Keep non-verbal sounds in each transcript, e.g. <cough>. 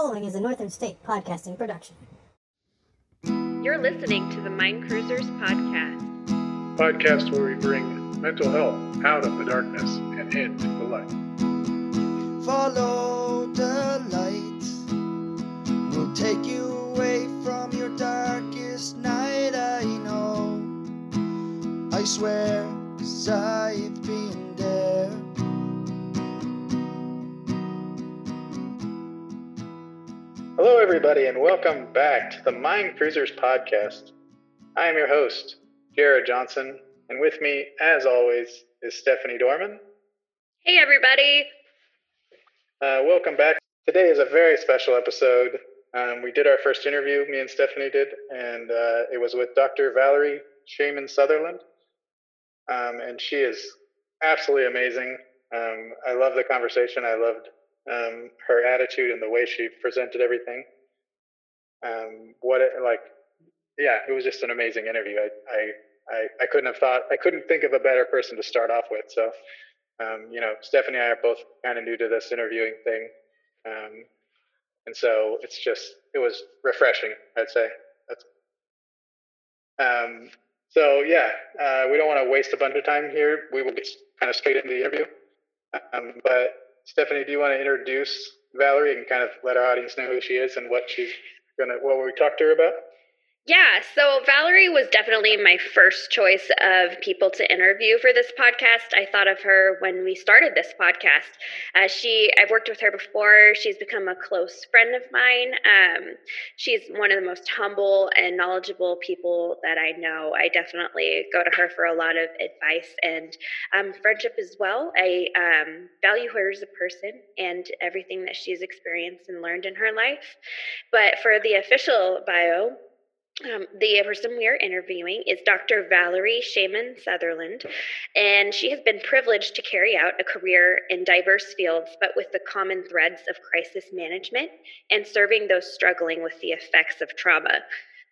following is a Northern State podcasting production. You're listening to the Mind Cruisers podcast. Podcast where we bring mental health out of the darkness and into the light. Follow the light. We'll take you away from your darkest night. I know. I swear, cause I've Hello, everybody, and welcome back to the Mind Cruisers podcast. I am your host, Jared Johnson, and with me, as always, is Stephanie Dorman. Hey, everybody. Uh, welcome back. Today is a very special episode. Um, we did our first interview, me and Stephanie did, and uh, it was with Dr. Valerie Shaman Sutherland. Um, and she is absolutely amazing. Um, I love the conversation. I loved um, her attitude and the way she presented everything. Um, what it, like, yeah, it was just an amazing interview. I, I, I, I couldn't have thought, I couldn't think of a better person to start off with. So, um, you know, Stephanie and I are both kind of new to this interviewing thing. Um, and so it's just, it was refreshing, I'd say. That's, um, so yeah, uh, we don't want to waste a bunch of time here. We will get kind of straight into the interview. Um, but Stephanie, do you want to introduce Valerie and kind of let our audience know who she is and what she's gonna, what we talked to her about? Yeah, so Valerie was definitely my first choice of people to interview for this podcast. I thought of her when we started this podcast. Uh, she, I've worked with her before. She's become a close friend of mine. Um, she's one of the most humble and knowledgeable people that I know. I definitely go to her for a lot of advice and um, friendship as well. I um, value her as a person and everything that she's experienced and learned in her life. But for the official bio, um, the person we are interviewing is Dr. Valerie Shaman Sutherland, and she has been privileged to carry out a career in diverse fields, but with the common threads of crisis management and serving those struggling with the effects of trauma.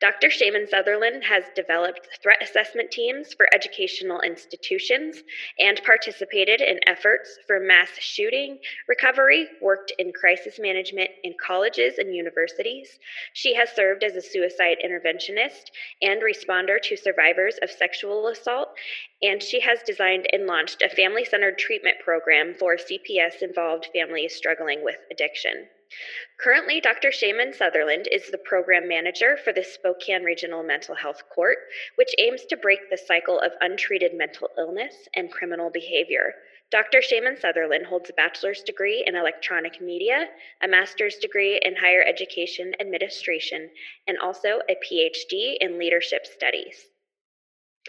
Dr. Shaman Sutherland has developed threat assessment teams for educational institutions and participated in efforts for mass shooting recovery, worked in crisis management in colleges and universities. She has served as a suicide interventionist and responder to survivors of sexual assault, and she has designed and launched a family centered treatment program for CPS involved families struggling with addiction. Currently, Dr. Shaman Sutherland is the program manager for the Spokane Regional Mental Health Court, which aims to break the cycle of untreated mental illness and criminal behavior. Dr. Shaman Sutherland holds a bachelor's degree in electronic media, a master's degree in higher education administration, and also a PhD in leadership studies.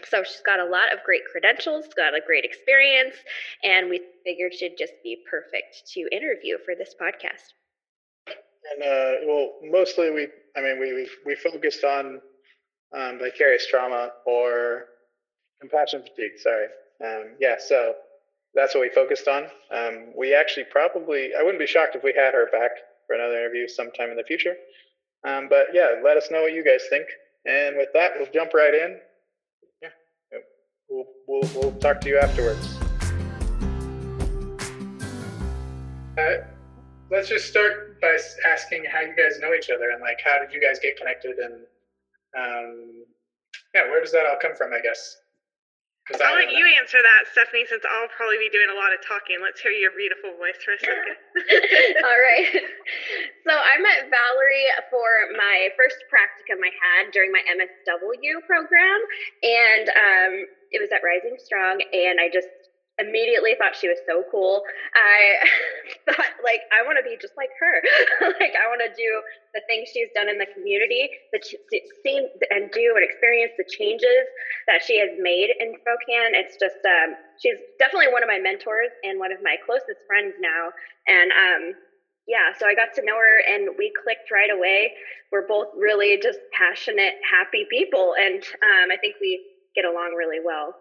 So she's got a lot of great credentials, got a great experience, and we figured she'd just be perfect to interview for this podcast. And uh, well, mostly we, I mean, we we, we focused on um, vicarious trauma or compassion fatigue. Sorry. Um, yeah, so that's what we focused on. Um, we actually probably, I wouldn't be shocked if we had her back for another interview sometime in the future. Um, but yeah, let us know what you guys think. And with that, we'll jump right in. Yeah, we'll we'll, we'll talk to you afterwards. Uh, let's just start by asking how you guys know each other and like how did you guys get connected and um, yeah, where does that all come from? I guess. I'll let you answer that, Stephanie, since I'll probably be doing a lot of talking. Let's hear your beautiful voice for a second. <laughs> <laughs> All right. So I met Valerie for my first practicum I had during my MSW program, and um, it was at Rising Strong, and I just immediately thought she was so cool. I <laughs> thought like I want to be just like her. <laughs> like I want to do the things she's done in the community, that she's seen and do and experience the changes that she has made in Spokane. It's just um, she's definitely one of my mentors and one of my closest friends now. And um, yeah, so I got to know her and we clicked right away. We're both really just passionate, happy people, and um, I think we get along really well.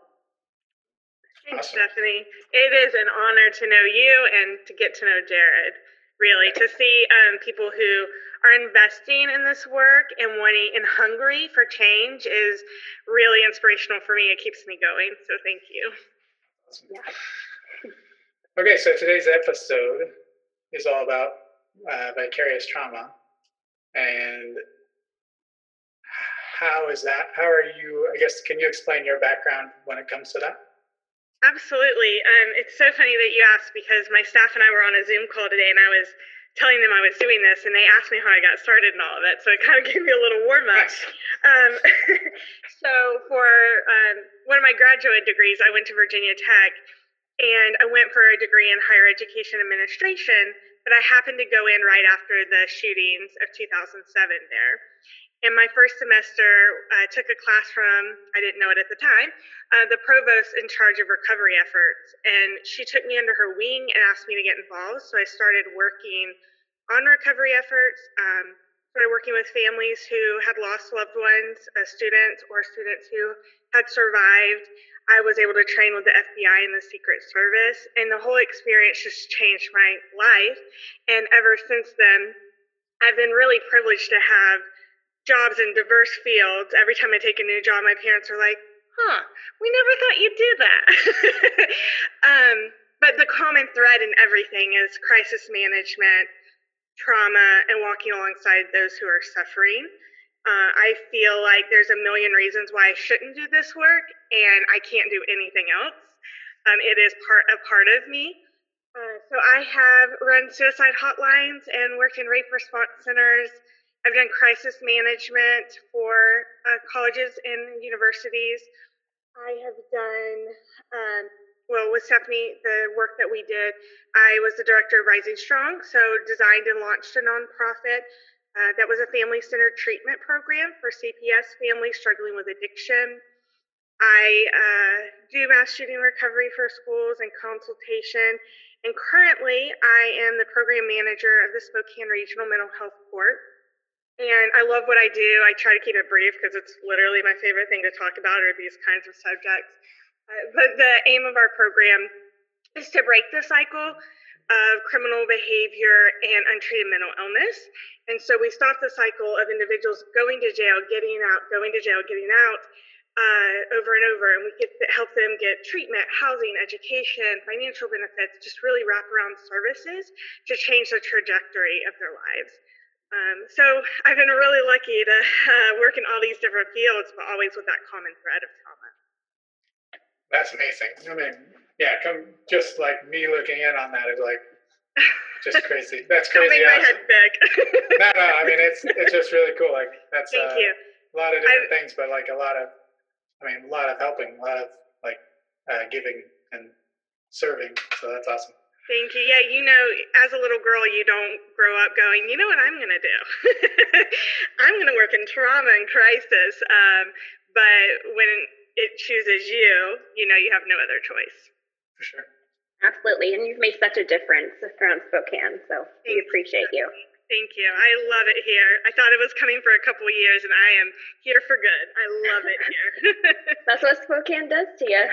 Thanks, awesome. Stephanie. It is an honor to know you and to get to know Jared. Really, to see um, people who are investing in this work and wanting and hungry for change is really inspirational for me. It keeps me going. So thank you. Awesome. Yeah. Okay, so today's episode is all about uh, vicarious trauma, and how is that? How are you? I guess can you explain your background when it comes to that? Absolutely. Um, it's so funny that you asked because my staff and I were on a Zoom call today, and I was telling them I was doing this, and they asked me how I got started and all of it. So it kind of <laughs> gave me a little warm up. Nice. Um, <laughs> so for um, one of my graduate degrees, I went to Virginia Tech, and I went for a degree in higher education administration. But I happened to go in right after the shootings of 2007 there. In my first semester, I took a class from, I didn't know it at the time, uh, the provost in charge of recovery efforts. And she took me under her wing and asked me to get involved. So I started working on recovery efforts, um, started working with families who had lost loved ones, uh, students, or students who had survived. I was able to train with the FBI and the Secret Service, and the whole experience just changed my life. And ever since then, I've been really privileged to have jobs in diverse fields. Every time I take a new job, my parents are like, huh, we never thought you'd do that. <laughs> um, but the common thread in everything is crisis management, trauma, and walking alongside those who are suffering. Uh, I feel like there's a million reasons why I shouldn't do this work, and I can't do anything else. Um, it is part a part of me. Uh, so I have run suicide hotlines and worked in rape response centers I've done crisis management for uh, colleges and universities. I have done, um, well, with Stephanie, the work that we did, I was the director of Rising Strong, so designed and launched a nonprofit uh, that was a family centered treatment program for CPS families struggling with addiction. I uh, do mass shooting recovery for schools and consultation. And currently, I am the program manager of the Spokane Regional Mental Health Court. And I love what I do. I try to keep it brief because it's literally my favorite thing to talk about are these kinds of subjects. Uh, but the aim of our program is to break the cycle of criminal behavior and untreated mental illness. And so we stop the cycle of individuals going to jail, getting out, going to jail, getting out uh, over and over. And we get help them get treatment, housing, education, financial benefits, just really wraparound services to change the trajectory of their lives. Um, so I've been really lucky to uh, work in all these different fields, but always with that common thread of trauma. That's amazing. I mean, yeah, come just like me looking in on that is like <laughs> just crazy. That's crazy. Don't make awesome. my head big. no, no. I mean, it's it's just really cool. Like that's Thank uh, you. a lot of different I- things, but like a lot of, I mean, a lot of helping, a lot of like uh, giving and serving. So that's awesome. Thank you. Yeah, you know, as a little girl, you don't grow up going, you know what I'm going to do? <laughs> I'm going to work in trauma and crisis. Um, but when it chooses you, you know, you have no other choice. For sure. Absolutely. And you've made such a difference around Spokane. So we Thank appreciate you. Thank you. I love it here. I thought it was coming for a couple of years, and I am here for good. I love it here. <laughs> <laughs> That's what Spokane does to you.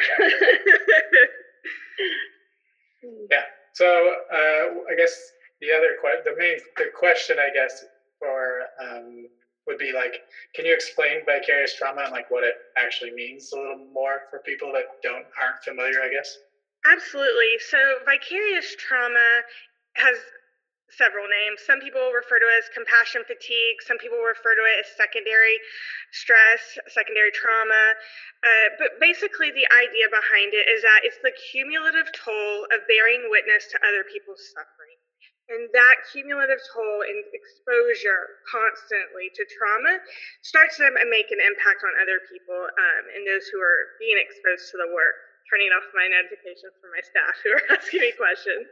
Yeah. So uh, I guess the other que- the main the question I guess for um, would be like, can you explain vicarious trauma and like what it actually means a little more for people that don't aren't familiar? I guess. Absolutely. So, vicarious trauma has several names. Some people refer to it as compassion fatigue, some people refer to it as secondary stress, secondary trauma. Uh, but basically, the idea behind it is that it's the cumulative toll of bearing witness to other people's suffering. And that cumulative toll and exposure constantly to trauma starts to make an impact on other people um, and those who are being exposed to the work. Turning off my notifications for my staff who are <laughs> asking me questions.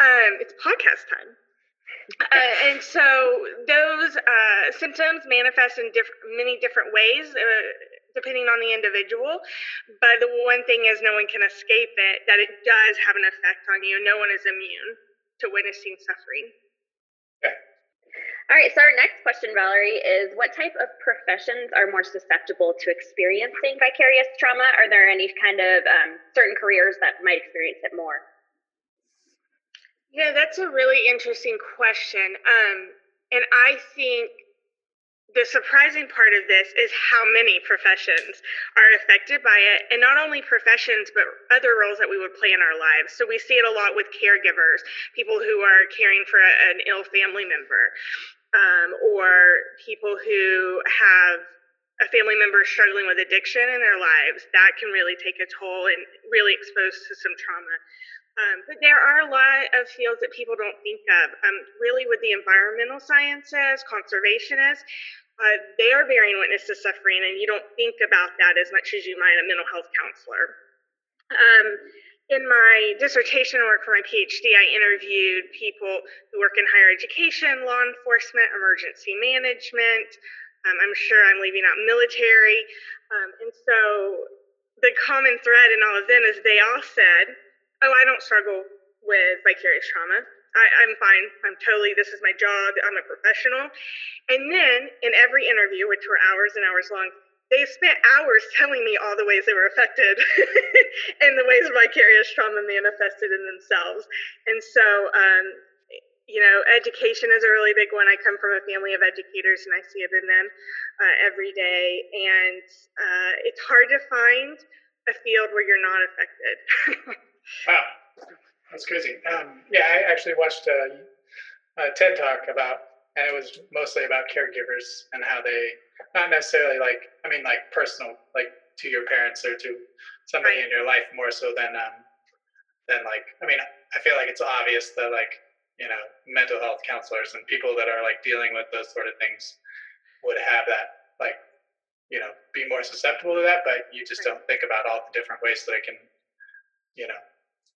Um, it's podcast time. Uh, and so those uh, symptoms manifest in diff- many different ways, uh, depending on the individual. But the one thing is, no one can escape it, that it does have an effect on you. No one is immune to witnessing suffering. All right. So our next question, Valerie, is what type of professions are more susceptible to experiencing vicarious trauma? Are there any kind of um, certain careers that might experience it more? Yeah, that's a really interesting question. Um, and I think the surprising part of this is how many professions are affected by it and not only professions but other roles that we would play in our lives so we see it a lot with caregivers people who are caring for a, an ill family member um, or people who have a family member struggling with addiction in their lives that can really take a toll and really expose to some trauma um, but there are a lot of fields that people don't think of. Um, really, with the environmental sciences, conservationists, uh, they are bearing witness to suffering, and you don't think about that as much as you might a mental health counselor. Um, in my dissertation work for my PhD, I interviewed people who work in higher education, law enforcement, emergency management. Um, I'm sure I'm leaving out military. Um, and so the common thread in all of them is they all said, oh, I don't struggle with vicarious trauma. I, am fine. I'm totally, this is my job. I'm a professional. And then in every interview, which were hours and hours long, they spent hours telling me all the ways they were affected <laughs> and the ways vicarious trauma manifested in themselves. And so, um, you know, education is a really big one. I come from a family of educators and I see it in them uh, every day. And uh, it's hard to find a field where you're not affected. <laughs> Wow, that's crazy. Um, yeah, I actually watched a, a, TED talk about, and it was mostly about caregivers and how they, not necessarily like, I mean, like personal, like to your parents or to somebody right. in your life more so than, um, than like, I mean, I feel like it's obvious that like, you know, mental health counselors and people that are like dealing with those sort of things would have that like you know be more susceptible to that but you just don't think about all the different ways that it can you know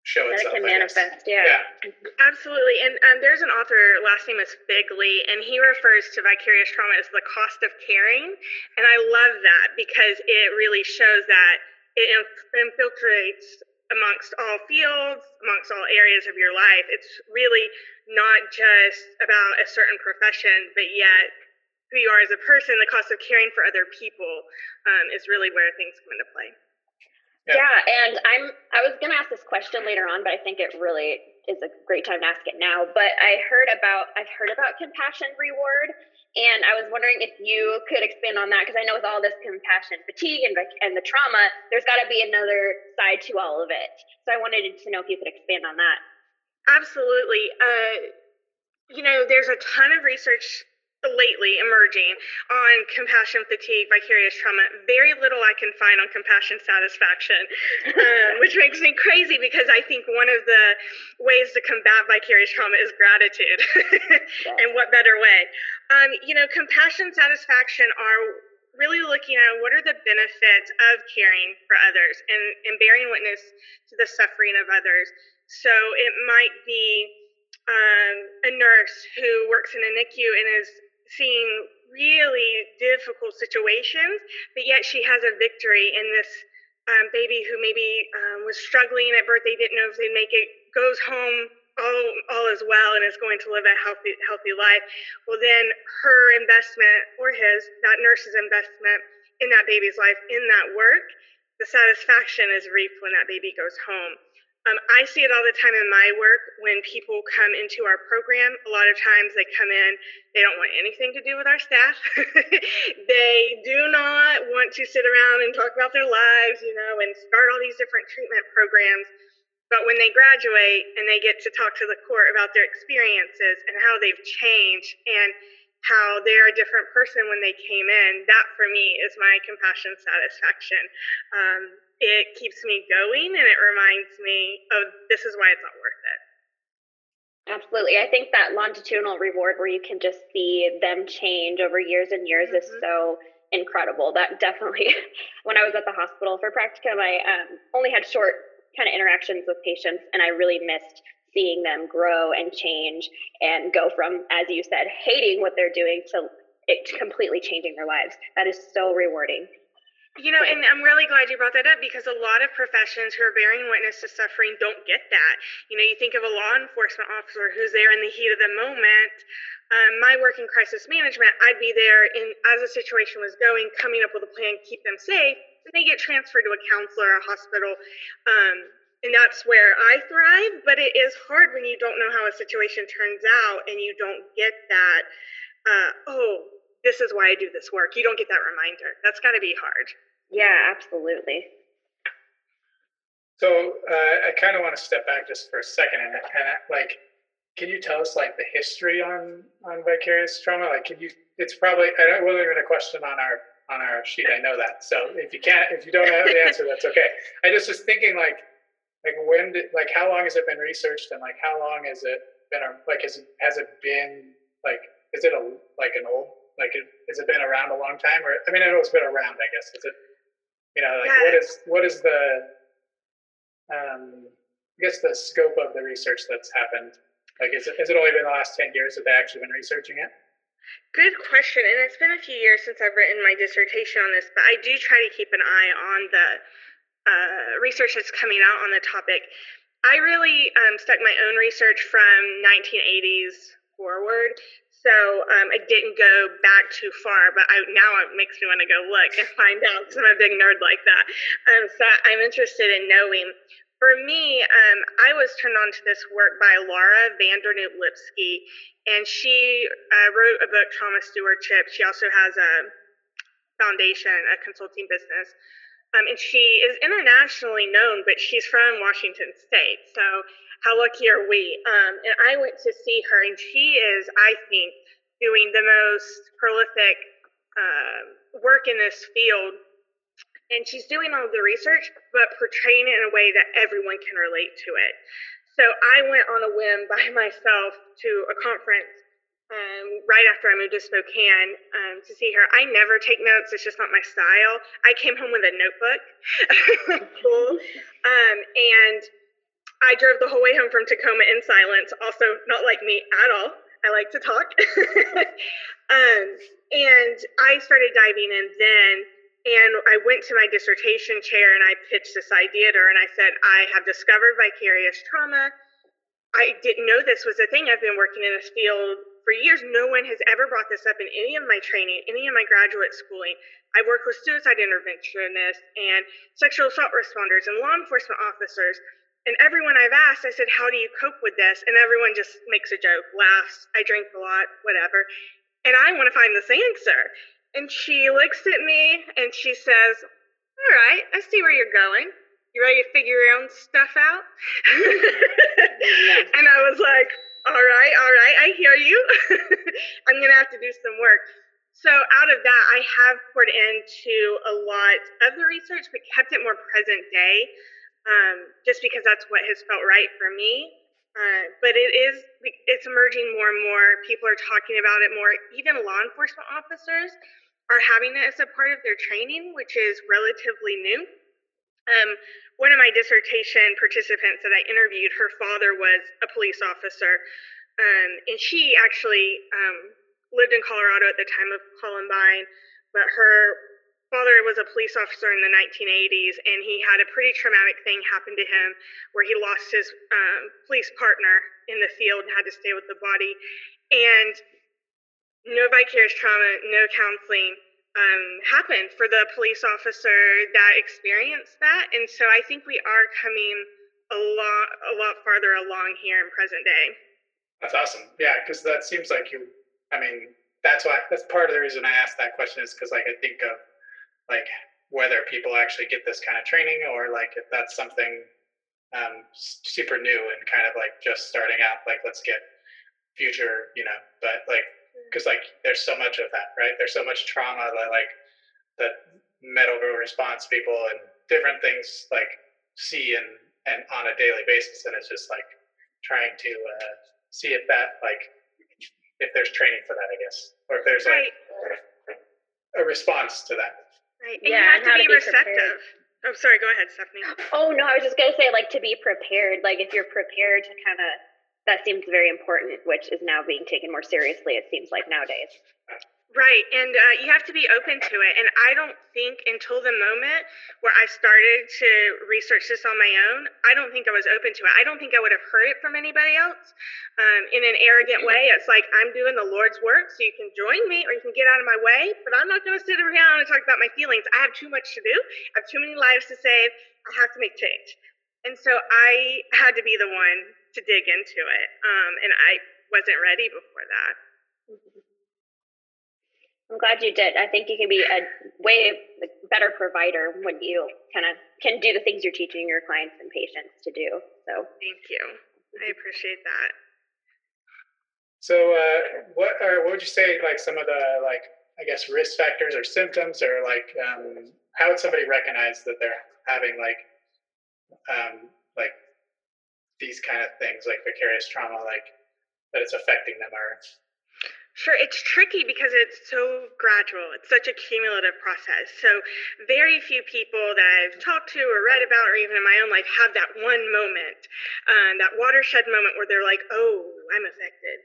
show itself. That can manifest, yeah. yeah. Absolutely. And um, there's an author, last name is Figley, and he refers to vicarious trauma as the cost of caring. And I love that because it really shows that it infiltrates amongst all fields, amongst all areas of your life. It's really not just about a certain profession, but yet who you are as a person, the cost of caring for other people um, is really where things come into play. Yeah. yeah, and I'm I was gonna ask this question later on, but I think it really is a great time to ask it now. But I heard about I've heard about compassion reward, and I was wondering if you could expand on that because I know with all this compassion fatigue and and the trauma, there's got to be another side to all of it. So I wanted to know if you could expand on that. Absolutely. Uh, you know, there's a ton of research lately emerging on compassion fatigue, vicarious trauma. Very little I can find on compassion satisfaction, um, which makes me crazy because I think one of the ways to combat vicarious trauma is gratitude. <laughs> and what better way? Um, you know, compassion satisfaction are really looking at what are the benefits of caring for others and, and bearing witness to the suffering of others. So it might be um, a nurse who works in a NICU and is seeing really difficult situations, but yet she has a victory in this um, baby who maybe um, was struggling at birth, they didn't know if they'd make it, goes home all, all is well and is going to live a healthy, healthy life. Well, then her investment or his, that nurse's investment in that baby's life, in that work, the satisfaction is reaped when that baby goes home. Um, I see it all the time in my work when people come into our program. A lot of times they come in, they don't want anything to do with our staff. <laughs> they do not want to sit around and talk about their lives, you know, and start all these different treatment programs. But when they graduate and they get to talk to the court about their experiences and how they've changed and how they're a different person when they came in, that for me is my compassion satisfaction. Um, it keeps me going and it reminds me, oh, this is why it's not worth it. Absolutely. I think that longitudinal reward where you can just see them change over years and years mm-hmm. is so incredible. That definitely, <laughs> when I was at the hospital for practicum, I um, only had short kind of interactions with patients, and I really missed seeing them grow and change and go from, as you said, hating what they're doing to it completely changing their lives. That is so rewarding. You know, and I'm really glad you brought that up because a lot of professions who are bearing witness to suffering don't get that. You know, you think of a law enforcement officer who's there in the heat of the moment. Um, my work in crisis management, I'd be there in as the situation was going, coming up with a plan to keep them safe, and they get transferred to a counselor, a hospital. Um, and that's where I thrive, but it is hard when you don't know how a situation turns out and you don't get that, uh, oh, this is why I do this work. You don't get that reminder. That's got to be hard. Yeah, absolutely. So uh, I kind of want to step back just for a second and, and like, can you tell us like the history on on vicarious trauma? Like, can you? It's probably I don't, it wasn't even a question on our on our sheet. I know that. So if you can't, if you don't have the answer, that's okay. I just was thinking like, like when did like how long has it been researched and like how long has it been like has it has it been like is it a like an old like it, has it been around a long time or I mean I know it's been around I guess is it you know like what is what is the um I guess the scope of the research that's happened like is it, has it only been the last 10 years that they actually been researching it Good question. And it's been a few years since I've written my dissertation on this, but I do try to keep an eye on the uh, research that's coming out on the topic. I really um, stuck my own research from 1980s forward. So um, I didn't go back too far, but I, now it makes me want to go look and find out because I'm a big nerd like that. Um, so I'm interested in knowing. For me, um, I was turned on to this work by Laura van Dernoot Lipsky, and she uh, wrote a book, Trauma Stewardship. She also has a foundation, a consulting business. Um, and she is internationally known, but she's from Washington State. So how lucky are we? Um, and I went to see her, and she is, I think, doing the most prolific uh, work in this field. And she's doing all the research, but portraying it in a way that everyone can relate to it. So I went on a whim by <laughs> myself to a conference um, right after I moved to Spokane um, to see her. I never take notes; it's just not my style. I came home with a notebook, <laughs> cool, um, and I drove the whole way home from Tacoma in silence. Also, not like me at all. I like to talk, <laughs> um, and I started diving in then. And I went to my dissertation chair and I pitched this idea to her, and I said, I have discovered vicarious trauma. I didn't know this was a thing. I've been working in this field for years, no one has ever brought this up in any of my training, any of my graduate schooling. I work with suicide interventionists and sexual assault responders and law enforcement officers. And everyone I've asked, I said, How do you cope with this? And everyone just makes a joke, laughs, I drink a lot, whatever. And I want to find this answer. And she looks at me and she says, All right, I see where you're going. You ready to figure your own stuff out? <laughs> and I was like, all right, all right, I hear you. <laughs> I'm going to have to do some work. So, out of that, I have poured into a lot of the research, but kept it more present day, um, just because that's what has felt right for me. Uh, but it is, it's emerging more and more. People are talking about it more. Even law enforcement officers are having it as a part of their training, which is relatively new. Um, one of my dissertation participants that I interviewed, her father was a police officer, um, and she actually um, lived in Colorado at the time of Columbine, but her father was a police officer in the 1980s, and he had a pretty traumatic thing happen to him where he lost his um, police partner in the field and had to stay with the body. And no vicarious trauma, no counseling, um, happen for the police officer that experienced that. And so I think we are coming a lot, a lot farther along here in present day. That's awesome. Yeah, because that seems like you. I mean, that's why. That's part of the reason I asked that question is because like I think of like whether people actually get this kind of training or like if that's something um, super new and kind of like just starting out. Like let's get future, you know. But like because like there's so much of that, right? There's so much trauma that like that medical response people and different things like see and and on a daily basis, and it's just like trying to uh, see if that like if there's training for that, I guess, or if there's like a response to that. Right. And yeah, you have to be, to be receptive. Prepared. Oh, sorry. Go ahead, Stephanie. Oh no, I was just gonna say like to be prepared. Like if you're prepared to kind of that seems very important, which is now being taken more seriously, it seems like nowadays. Right, and uh, you have to be open to it. And I don't think until the moment where I started to research this on my own, I don't think I was open to it. I don't think I would have heard it from anybody else um, in an arrogant way. It's like, I'm doing the Lord's work, so you can join me or you can get out of my way, but I'm not going to sit around and talk about my feelings. I have too much to do, I have too many lives to save. I have to make change. And so I had to be the one to dig into it. Um, and I wasn't ready before that. I'm glad you did. I think you can be a way better provider when you kind of can do the things you're teaching your clients and patients to do. So thank you. I appreciate that. So, uh, what are what would you say like some of the like I guess risk factors or symptoms or like um, how would somebody recognize that they're having like um, like these kind of things like vicarious trauma like that it's affecting them or Sure, it's tricky because it's so gradual. It's such a cumulative process. So, very few people that I've talked to or read about, or even in my own life, have that one moment, um, that watershed moment where they're like, oh, I'm affected.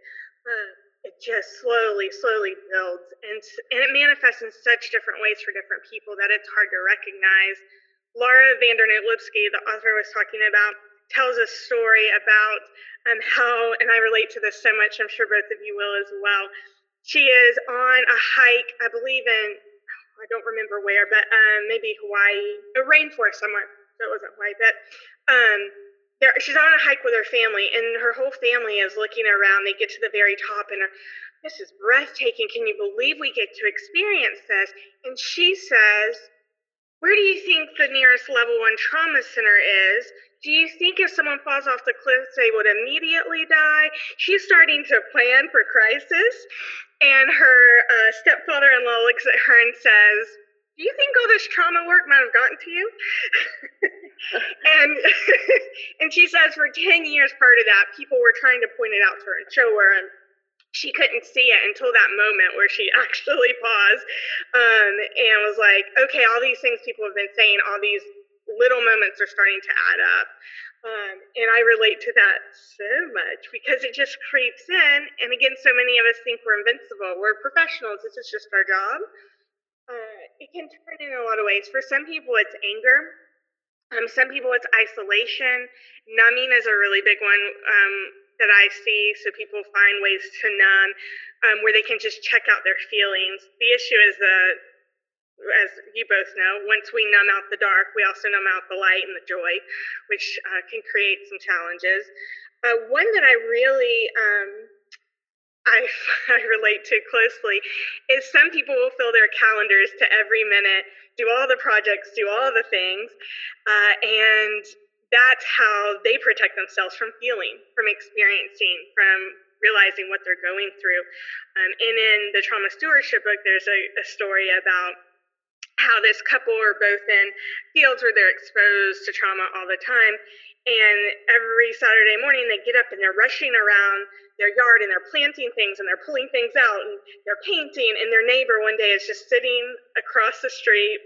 Uh, it just slowly, slowly builds. And, and it manifests in such different ways for different people that it's hard to recognize. Laura van Dernoot Lipsky, the author was talking about, tells a story about um, how, and I relate to this so much, I'm sure both of you will as well. She is on a hike, I believe in, I don't remember where, but um, maybe Hawaii, a rainforest somewhere. So it wasn't Hawaii, but um, there, she's on a hike with her family, and her whole family is looking around. They get to the very top, and are, this is breathtaking. Can you believe we get to experience this? And she says, Where do you think the nearest level one trauma center is? Do you think if someone falls off the cliff, they would immediately die? She's starting to plan for crisis. And her uh, stepfather in law looks at her and says, Do you think all this trauma work might have gotten to you? <laughs> and <laughs> and she says for 10 years prior to that, people were trying to point it out to her and show her. And she couldn't see it until that moment where she <laughs> actually paused um, and was like, okay, all these things people have been saying, all these little moments are starting to add up. Um, and I relate to that so much because it just creeps in. And again, so many of us think we're invincible. We're professionals. This is just our job. Uh, it can turn in a lot of ways. For some people, it's anger. Um, some people, it's isolation. Numbing is a really big one um, that I see. So people find ways to numb um, where they can just check out their feelings. The issue is that as you both know, once we numb out the dark, we also numb out the light and the joy, which uh, can create some challenges. Uh, one that I really um, I, <laughs> I relate to closely is some people will fill their calendars to every minute, do all the projects, do all the things, uh, and that's how they protect themselves from feeling, from experiencing, from realizing what they're going through. Um, and in the trauma stewardship book, there's a, a story about how this couple are both in fields where they're exposed to trauma all the time. And every Saturday morning, they get up and they're rushing around their yard and they're planting things and they're pulling things out and they're painting. And their neighbor one day is just sitting across the street,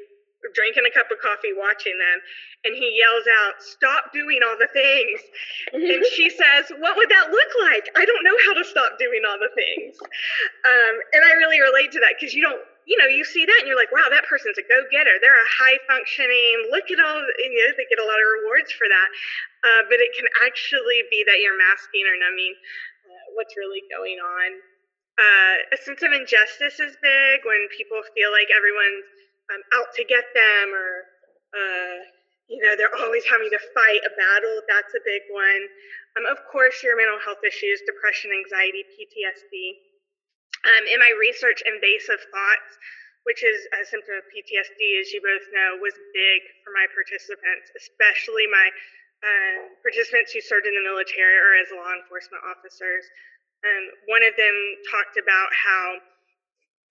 drinking a cup of coffee, watching them. And he yells out, Stop doing all the things. and <laughs> she says, What would that look like? I don't know how to stop doing all the things. Um, and I really relate to that because you don't you know, you see that and you're like, wow, that person's a go getter. They're a high functioning, look at all, you know, they get a lot of rewards for that. Uh, but it can actually be that you're masking or numbing uh, what's really going on. Uh, a sense of injustice is big when people feel like everyone's um, out to get them or, uh, you know, they're always having to fight a battle. That's a big one. Um, of course, your mental health issues, depression, anxiety, PTSD. Um, in my research, invasive thoughts, which is a symptom of PTSD, as you both know, was big for my participants, especially my uh, participants who served in the military or as law enforcement officers. Um, one of them talked about how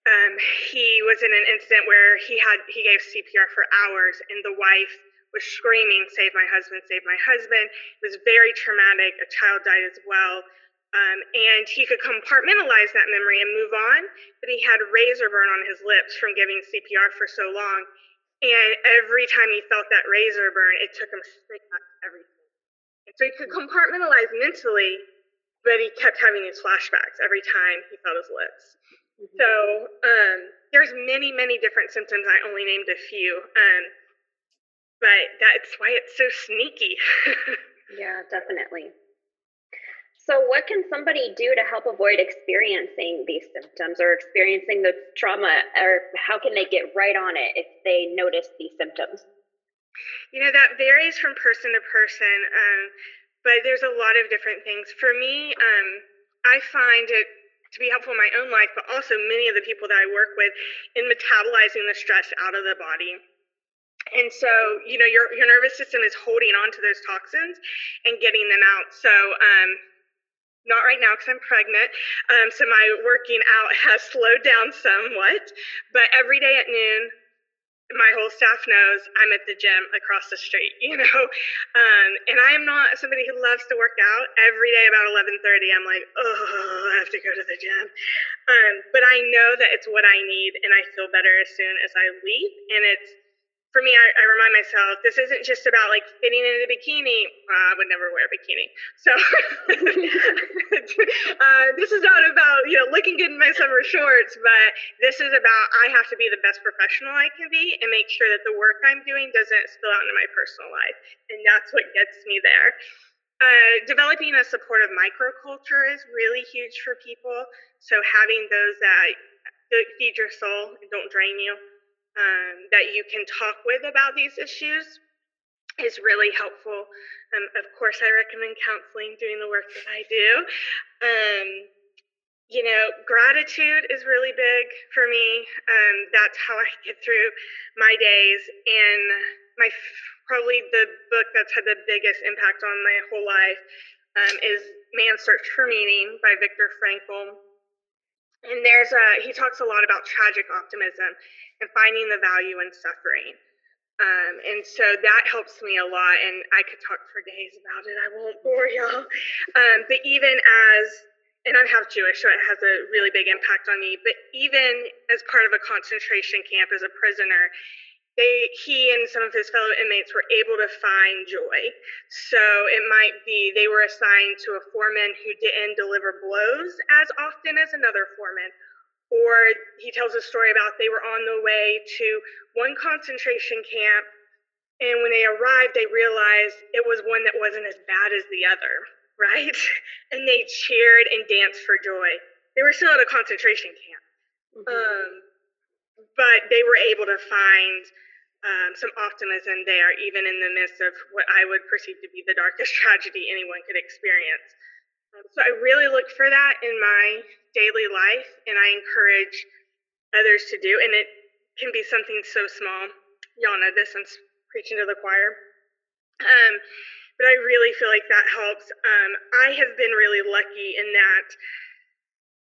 um, he was in an incident where he had he gave CPR for hours, and the wife was screaming, "Save my husband! Save my husband!" It was very traumatic. A child died as well. Um, and he could compartmentalize that memory and move on, but he had razor burn on his lips from giving CPR for so long. And every time he felt that razor burn, it took him straight back to everything. And so he could compartmentalize mentally, but he kept having these flashbacks every time he felt his lips. Mm-hmm. So um, there's many, many different symptoms. I only named a few, um, but that's why it's so sneaky. <laughs> yeah, definitely. So, what can somebody do to help avoid experiencing these symptoms or experiencing the trauma, or how can they get right on it if they notice these symptoms? You know, that varies from person to person, um, but there's a lot of different things. For me, um, I find it to be helpful in my own life, but also many of the people that I work with in metabolizing the stress out of the body. And so, you know, your, your nervous system is holding on to those toxins and getting them out. So, um, not right now because I'm pregnant. Um, so my working out has slowed down somewhat, but every day at noon, my whole staff knows I'm at the gym across the street, <laughs> you know. Um, and I am not somebody who loves to work out. Every day about 11:30, I'm like, oh, I have to go to the gym. Um, but I know that it's what I need, and I feel better as soon as I leave. And it's for me, I, I, remind myself this isn't just about like fitting in a bikini. Uh, I would never wear a bikini. So <laughs> uh, this is not about you know looking good in my summer shorts, but this is about I have to be the best professional I can be and make sure that the work I'm doing doesn't spill out into my personal life, and that's what gets me there. Uh, developing a supportive microculture is really huge for people. So having those that feed your soul and don't drain you um, that you can talk with about these issues is really helpful. Um, of course, I recommend counseling, doing the work that I do. Um, you know, gratitude is really big for me. Um, that's how I get through my days. And my probably the book that's had the biggest impact on my whole life um, is Man's Search for Meaning by Viktor Frankl. And there's a, he talks a lot about tragic optimism and finding the value in suffering. Um, and so that helps me a lot. And I could talk for days about it. I won't bore y'all. Um, but even as, and I'm half Jewish, so it has a really big impact on me. But even as part of a concentration camp as a prisoner, they he and some of his fellow inmates were able to find joy. So it might be they were assigned to a foreman who didn't deliver blows as often as another foreman. Or he tells a story about they were on the way to one concentration camp, and when they arrived, they realized it was one that wasn't as bad as the other, <laughs> right? And they cheered and danced for joy. They were still at a concentration camp. Mm-hmm. Um, but they were able to find um, some optimism there, even in the midst of what I would perceive to be the darkest <laughs> tragedy anyone could experience. Um, so I really look for that in my daily life, and I encourage others to do. And it can be something so small. Y'all know this. I'm preaching to the choir. Um, but I really feel like that helps. Um, I have been really lucky in that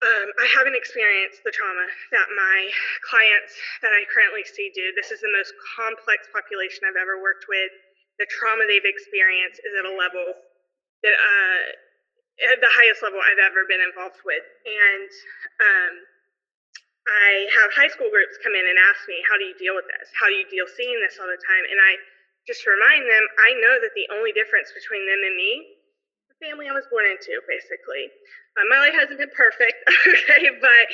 um, I haven't experienced the trauma that my clients that I currently see do. This is the most complex population I've ever worked with. The trauma they've experienced is at a level that, uh, at the highest level I've ever been involved with. And um, I have high school groups come in and ask me, How do you deal with this? How do you deal seeing this all the time? And I just remind them, I know that the only difference between them and me family I was born into, basically. Uh, my life hasn't been perfect, <laughs> okay, but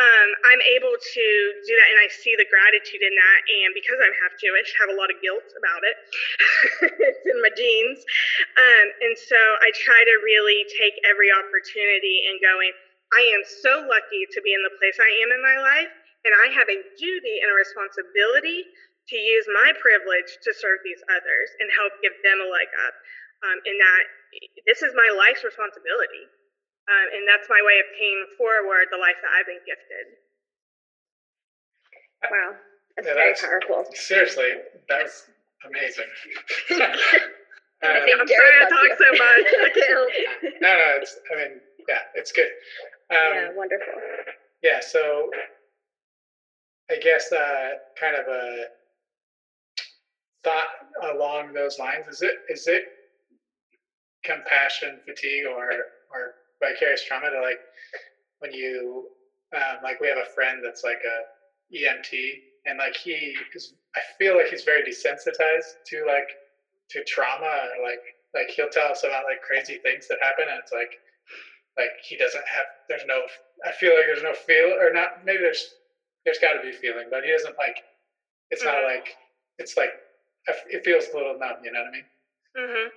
um, I'm able to do that, and I see the gratitude in that. And because I'm half Jewish, have a lot of guilt about it. <laughs> it's in my genes, um, and so I try to really take every opportunity and going. I am so lucky to be in the place I am in my life, and I have a duty and a responsibility to use my privilege to serve these others and help give them a leg up. Um, in that this is my life's responsibility. Um, and that's my way of paying forward the life that I've been gifted. Wow. That's yeah, very that's, powerful. Seriously, that's amazing. <laughs> um, I'm sorry I talk so much. I can't help <laughs> No, no, it's, I mean, yeah, it's good. Um, yeah, wonderful. Yeah, so I guess uh, kind of a thought along those lines is it is it compassion fatigue or or vicarious trauma to like when you um, like we have a friend that's like a EMT and like he is I feel like he's very desensitized to like to trauma like like he'll tell us about like crazy things that happen and it's like like he doesn't have there's no I feel like there's no feel or not maybe there's there's got to be feeling but he doesn't like it's mm-hmm. not like it's like it feels a little numb you know what I mean mm-hmm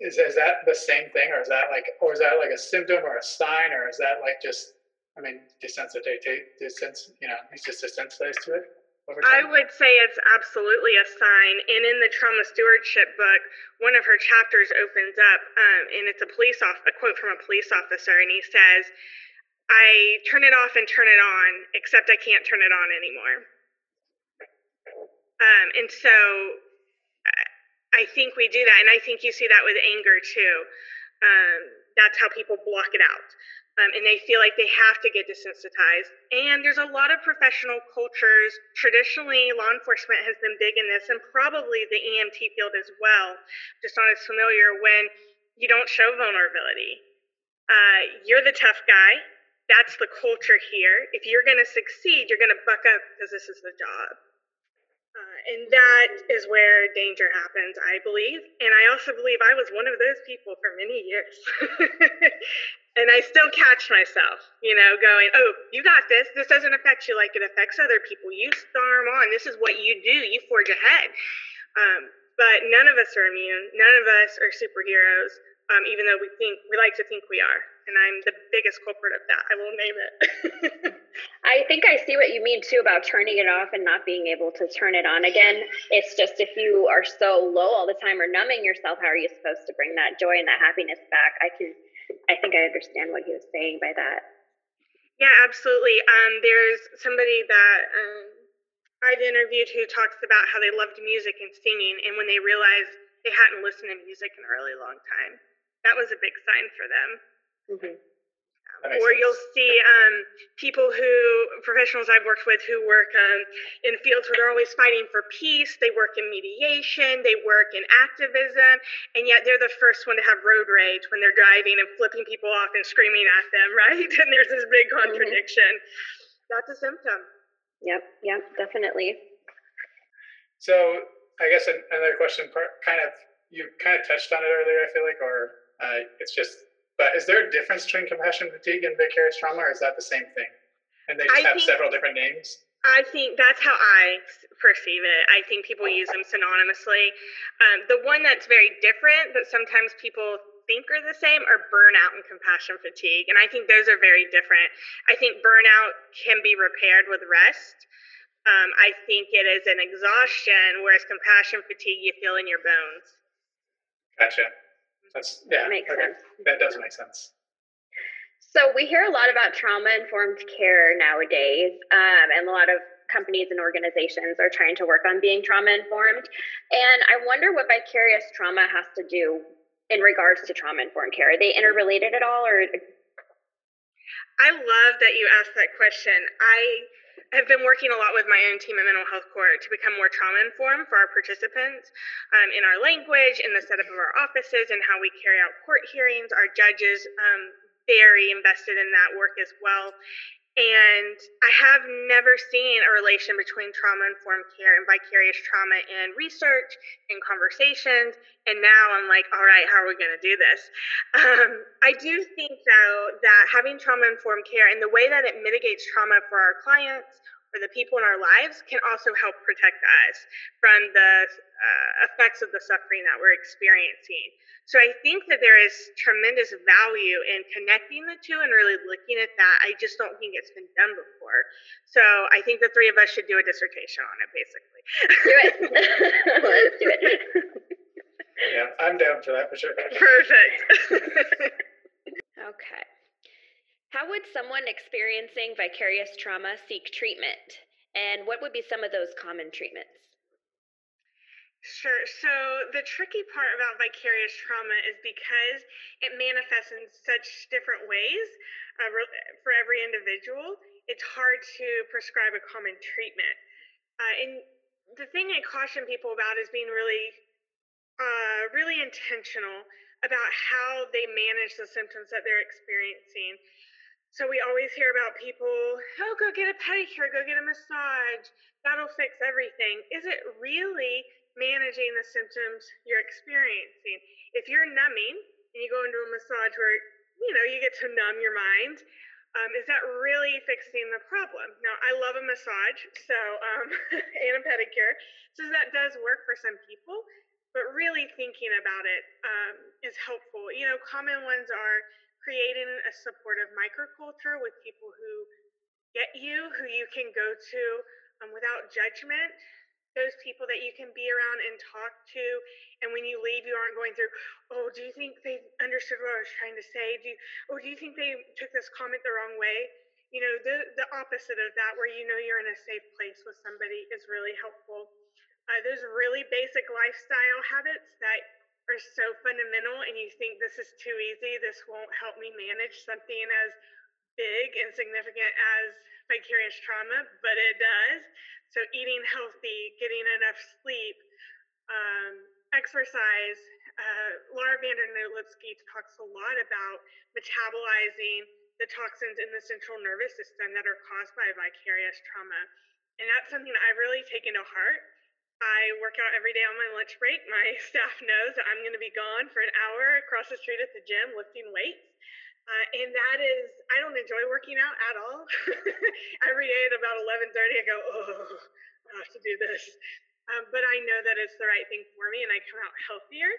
is is that the same thing, or is that like, or is that like a symptom or a sign, or is that like just, I mean, desensitized, desens, you know, he's just desensitized to it. I would say it's absolutely a sign. And in the trauma stewardship book, one of her chapters opens up, um, and it's a police off a quote from a police officer, and he says, I turn it off and turn it on, except I can't turn it on anymore. Um, and so I think we do that. And I think you see that with anger too. Um, that's how people block it out. Um, and they feel like they have to get desensitized. And there's a lot of professional cultures. Traditionally, law enforcement has been big in this, and probably the EMT field as well. Just not as familiar when you don't show vulnerability. Uh, you're the tough guy. That's the culture here. If you're going to succeed, you're going to buck up because this is the job. And that is where danger happens, I believe. And I also believe I was one of those people for many years. <laughs> and I still catch myself, you know, going, oh, you got this. This doesn't affect you like it affects other people. You storm on. This is what you do. You forge ahead. Um, but none of us are immune. None of us are superheroes, um, even though we think we like to think we are and I'm the biggest culprit of that. I will name it. <laughs> I think I see what you mean too about turning it off and not being able to turn it on again. It's just if you are so low all the time or numbing yourself, how are you supposed to bring that joy and that happiness back? I can, I think I understand what he was saying by that. Yeah, absolutely. Um, there's somebody that um, I've interviewed who talks about how they loved music and singing, and when they realized they hadn't listened to music in a really long time, that was a big sign for them. Mm-hmm. Or sense. you'll see um, people who, professionals I've worked with who work um, in fields where they're always fighting for peace. They work in mediation, they work in activism, and yet they're the first one to have road rage when they're driving and flipping people off and screaming at them, <laughs> right? And there's this big mm-hmm. contradiction. Mm-hmm. That's a symptom. Yep, yep, definitely. So I guess another question, kind of, you kind of touched on it earlier, I feel like, or uh, it's just but is there a difference between compassion fatigue and vicarious trauma, or is that the same thing? And they just I have think, several different names? I think that's how I perceive it. I think people use them synonymously. Um, the one that's very different that sometimes people think are the same are burnout and compassion fatigue. And I think those are very different. I think burnout can be repaired with rest. Um, I think it is an exhaustion, whereas compassion fatigue you feel in your bones. Gotcha. That's yeah. That makes okay. sense. That does make sense. So we hear a lot about trauma informed care nowadays, um, and a lot of companies and organizations are trying to work on being trauma informed. And I wonder what vicarious trauma has to do in regards to trauma informed care. Are they interrelated at all, or? I love that you asked that question. I have been working a lot with my own team at Mental Health Court to become more trauma informed for our participants um, in our language, in the setup of our offices, and how we carry out court hearings. Our judges um, very invested in that work as well. And I have never seen a relation between trauma informed care and vicarious trauma in research, in conversations. And now I'm like, all right, how are we going to do this? <laughs> Um, I do think, though, that having trauma informed care and the way that it mitigates trauma for our clients for the people in our lives can also help protect us from the uh, effects of the suffering that we're experiencing. So I think that there is tremendous value in connecting the two and really looking at that. I just don't think it's been done before. So I think the three of us should do a dissertation on it, basically. Do it. <laughs> Let's do it. Yeah, I'm down for that for sure. Perfect. <laughs> <laughs> okay. How would someone experiencing vicarious trauma seek treatment? And what would be some of those common treatments? Sure. So the tricky part about vicarious trauma is because it manifests in such different ways uh, for every individual, it's hard to prescribe a common treatment. Uh, and the thing I caution people about is being really, uh, really intentional about how they manage the symptoms that they're experiencing. So we always hear about people, oh, go get a pedicure, go get a massage. That'll fix everything. Is it really managing the symptoms you're experiencing? If you're numbing and you go into a massage where, you know, you get to numb your mind, um, is that really fixing the problem? Now, I love a massage, so um, <laughs> and a pedicure, so that does work for some people. But really thinking about it um, is helpful. You know, common ones are creating a supportive microculture with people who get you, who you can go to um, without judgment. those people that you can be around and talk to. And when you leave, you aren't going through, oh, do you think they understood what I was trying to say? Do you, oh, do you think they took this comment the wrong way? You know, the, the opposite of that, where you know you're in a safe place with somebody, is really helpful. Uh, there's really basic lifestyle habits that are so fundamental, and you think this is too easy, this won't help me manage something as big and significant as vicarious trauma, but it does. So, eating healthy, getting enough sleep, um, exercise. Uh, Laura van Dernoot Lipsky talks a lot about metabolizing the toxins in the central nervous system that are caused by vicarious trauma. And that's something I've really taken to heart. I work out every day on my lunch break. My <laughs> staff knows that I'm going to be gone for an hour across the street at the gym lifting weights. Uh, and that is, I don't enjoy working out at all. <laughs> Every day at about 11:30, I go, oh, I have to do this. Um, but I know that it's the right thing for me, and I come out healthier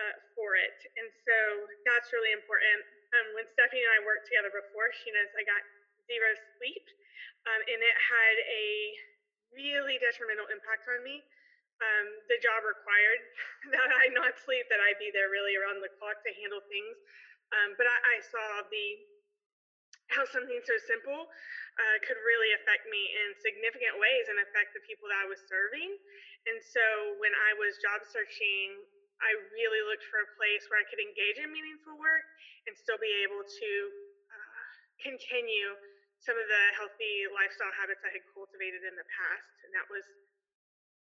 uh, for it. And so that's really important. Um, when Stephanie and I worked together before, she knows I got zero sleep, um, and it had a really detrimental impact on me. Um, the job required <laughs> that I not sleep, that I be there really around the clock to handle things. Um, but I, I, saw the how something so simple uh, could really affect me in significant ways and affect the people that I was serving. And so when I was job searching, I really looked for a place where I could engage in meaningful work and still be able to uh, continue some of the healthy lifestyle habits I had cultivated in the past. And that was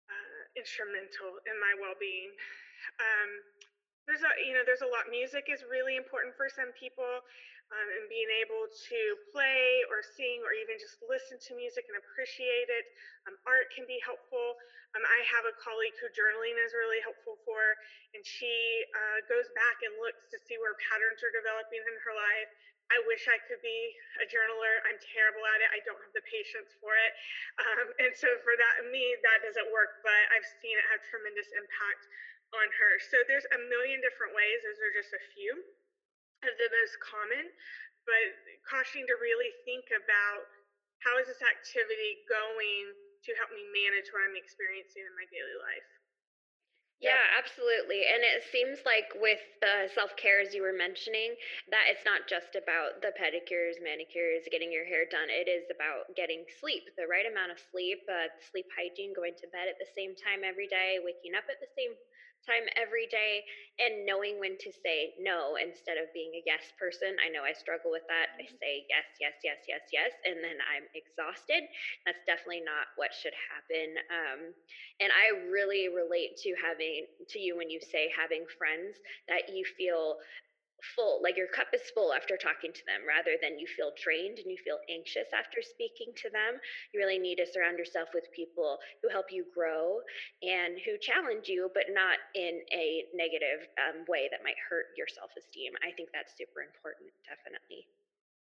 uh, instrumental in my well being. Um, there's a you know there's a lot music is really important for some people um, and being able to play or sing or even just listen to music and appreciate it um, art can be helpful um, i have a colleague who journaling is really helpful for and she uh, goes back and looks to see where patterns are developing in her life I wish I could be a journaler. I'm terrible at it. I don't have the patience for it. Um, <laughs> and so for that, me, that doesn't work, but I've seen it have tremendous impact on her. So there's a million different ways. Those are just a few of the most common, but cautioning to really think about how is this activity going to help me manage what I'm experiencing in my daily life. Yeah, absolutely. And it seems like with the self care, as you were mentioning, that it's not just about the pedicures, manicures, getting your hair done. It is about getting sleep, the right amount of sleep, uh, sleep hygiene, going to bed at the same time every day, waking up at the same time every day and knowing when to say no instead of being a yes person. I know I struggle with that. I mm-hmm. say yes, yes, yes, yes, yes, and then I'm exhausted. That's definitely not what should happen. Um, and I really relate to having to you when you say having friends that you feel full, like your cup is full after talking to them rather than you feel drained and you feel anxious after speaking to them. You really need to surround yourself with people who help you grow and who challenge you, but not in a negative um, way that might hurt your self esteem. I think that's super important, definitely.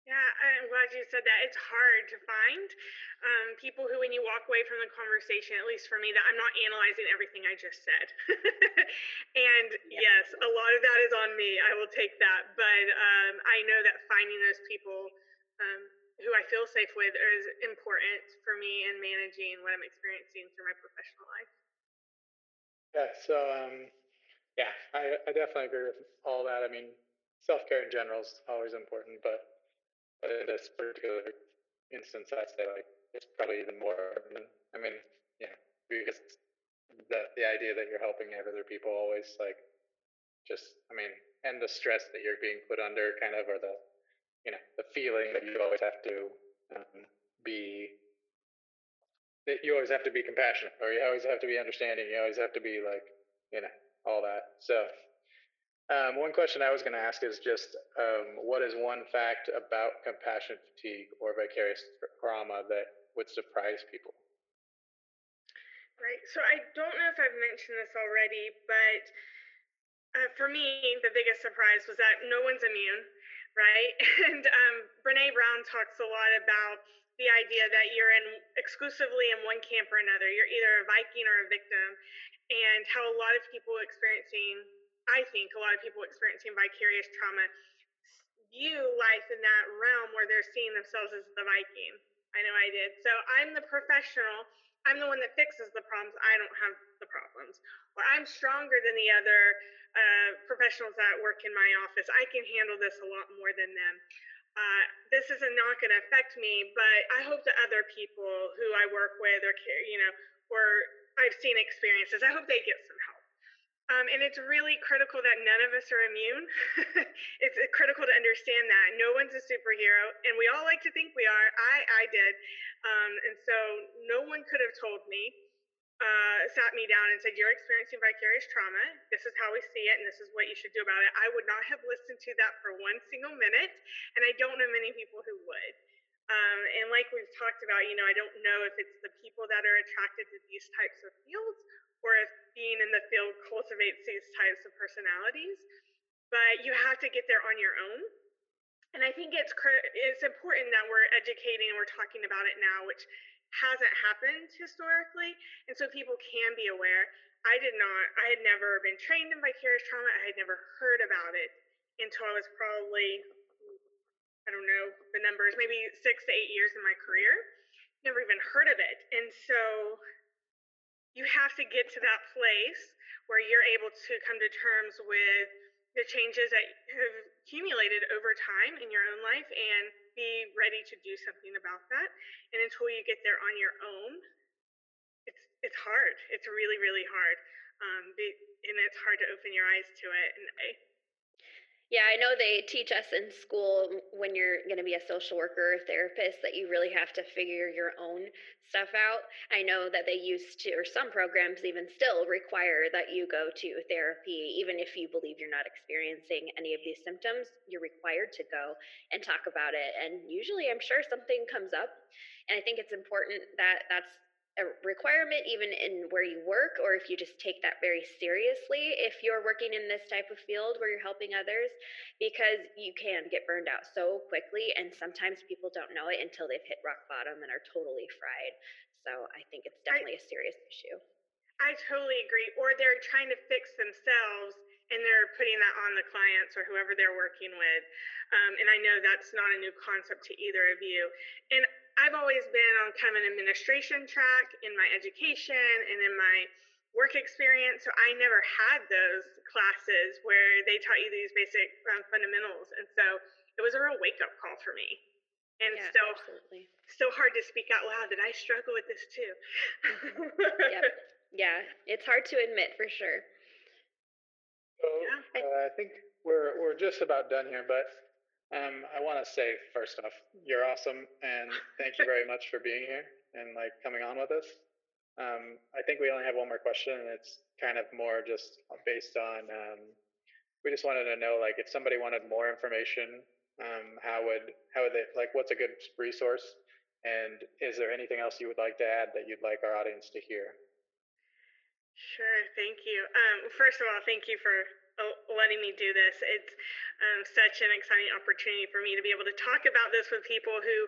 Yeah, I'm glad you said that. It's hard to find um, people who, when you walk away from the conversation, at least for me, that I'm not analyzing everything I just said. <laughs> and yeah. yes, a lot of that is on me. I will take that. But um, I know that finding those people um, who I feel safe with is important for me in managing what I'm experiencing through my professional life. Yeah, so um, yeah, I, I definitely agree with all that. I mean, self care in general is always important, but in this particular instance, I'd say like it's probably even more. I mean, yeah, because the the idea that you're helping other people always like just I mean, and the stress that you're being put under, kind of, or the you know the feeling that you always have to um, be that you always have to be compassionate, or you always have to be understanding. You always have to be like you know all that. So um, one question I was going to ask is just um, what is one fact about compassion fatigue or vicarious trauma that would surprise people? Right. So I don't know if I've mentioned this already, but uh, for me, the biggest surprise was that no one's immune, right? <laughs> And um, Brene Brown talks a lot about the idea that you're in exclusively in one camp or another. You're either a Viking or a victim, and how a lot of people experiencing I think a lot of people experiencing vicarious trauma view life in that realm where they're seeing themselves as the Viking. I know I did. So I'm the professional. I'm the one that fixes the problems. I don't have the problems. Or I'm stronger than the other uh, professionals that work in my office. I can handle this a lot more than them. Uh, this is not going to affect me, but I hope that other people who I work with or you know, or I've seen experiences, I hope they get some help. Um, and it's really critical that none of us are immune. <laughs> it's critical to understand that no one's a superhero, and we all like to think we are. I I did, um, and so no one could have told me, uh, sat me down and said, "You're experiencing vicarious trauma. This is how we see it, and this is what you should do about it." I would not have listened to that for one single minute, and I don't know many people who would. Um, and like we've talked about, you know, I don't know if it's the people that are attracted to these types of fields if being in the field cultivates these types of personalities. But you have to get there on your own. And I think it's it's important that we're educating and we're talking about it now, which hasn't happened historically, and so people can be aware. I did not. I had never been trained in vicarious trauma. I had never heard about it until I was probably I don't know the numbers, maybe six to eight years in my career. Never even heard of it, and so you have to get to that place where you're able to come to terms with the changes that have accumulated over time in your own life and be ready to do something about that. And until you get there on your own, it's it's hard. It's really really hard, um, and it's hard to open your eyes to it. And I, yeah, I know they teach us in school when you're going to be a social worker or therapist that you really have to figure your own stuff out. I know that they used to, or some programs even still require that you go to therapy, even if you believe you're not experiencing any of these symptoms, you're required to go and talk about it. And usually, I'm sure something comes up. And I think it's important that that's a requirement even in where you work or if you just take that very seriously if you're working in this type of field where you're helping others because you can get burned out so quickly and sometimes people don't know it until they've hit rock bottom and are totally fried so i think it's definitely I, a serious issue i totally agree or they're trying to fix themselves and they're putting that on the clients or whoever they're working with. Um, and I know that's not a new concept to either of you. And I've always been on kind of an administration track in my education and in my work experience. So I never had those classes where they taught you these basic um, fundamentals. And so it was a real wake up call for me. And yeah, so, absolutely. so hard to speak out loud that I struggle with this too. yep. <laughs> Yeah, it's hard to admit for sure. So yeah. uh, I think we're we're just about done here, but um, I want to say first off, you're awesome, and thank you very much for being here and like coming on with us. Um, I think we only have one more question, and it's kind of more just based on. Um, we just wanted to know, like, if somebody wanted more information, um, how would how would they like? What's a good resource? And is there anything else you would like to add that you'd like our audience to hear? Sure, thank you. Um, first of all, thank you for letting me do this. It's um, such an exciting opportunity for me to be able to talk about this with people who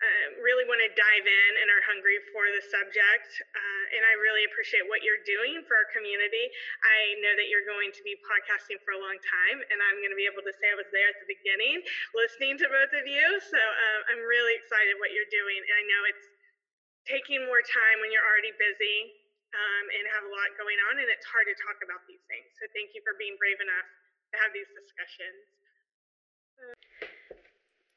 uh, really want to dive in and are hungry for the subject. Uh, and I really appreciate what you're doing for our community. I know that you're going to be podcasting for a long time, and I'm going to be able to say I was there at the beginning listening to both of you. So um, I'm really excited what you're doing. And I know it's taking more time when you're already busy um, and have a lot going on, and it's hard to talk about these things. So thank you for being brave enough to have these discussions.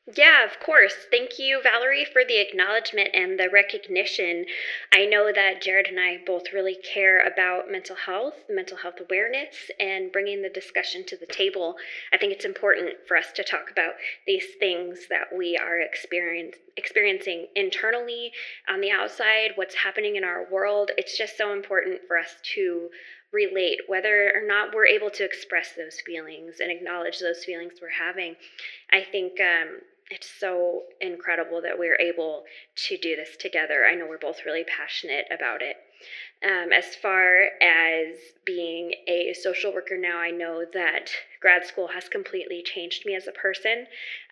Yeah, of course. Thank you, Valerie, for the acknowledgement and the recognition. I know that Jared and I both really care about mental health, mental health awareness, and bringing the discussion to the table. I think it's important for us to talk about these things that we are experience, experiencing internally, on the outside, what's happening in our world. It's just so important for us to relate, whether or not we're able to express those feelings and acknowledge those feelings we're having. I think um, it's so incredible that we're able to do this together. I know we're both really passionate about it. Um, as far as being a social worker now, I know that grad school has completely changed me as a person.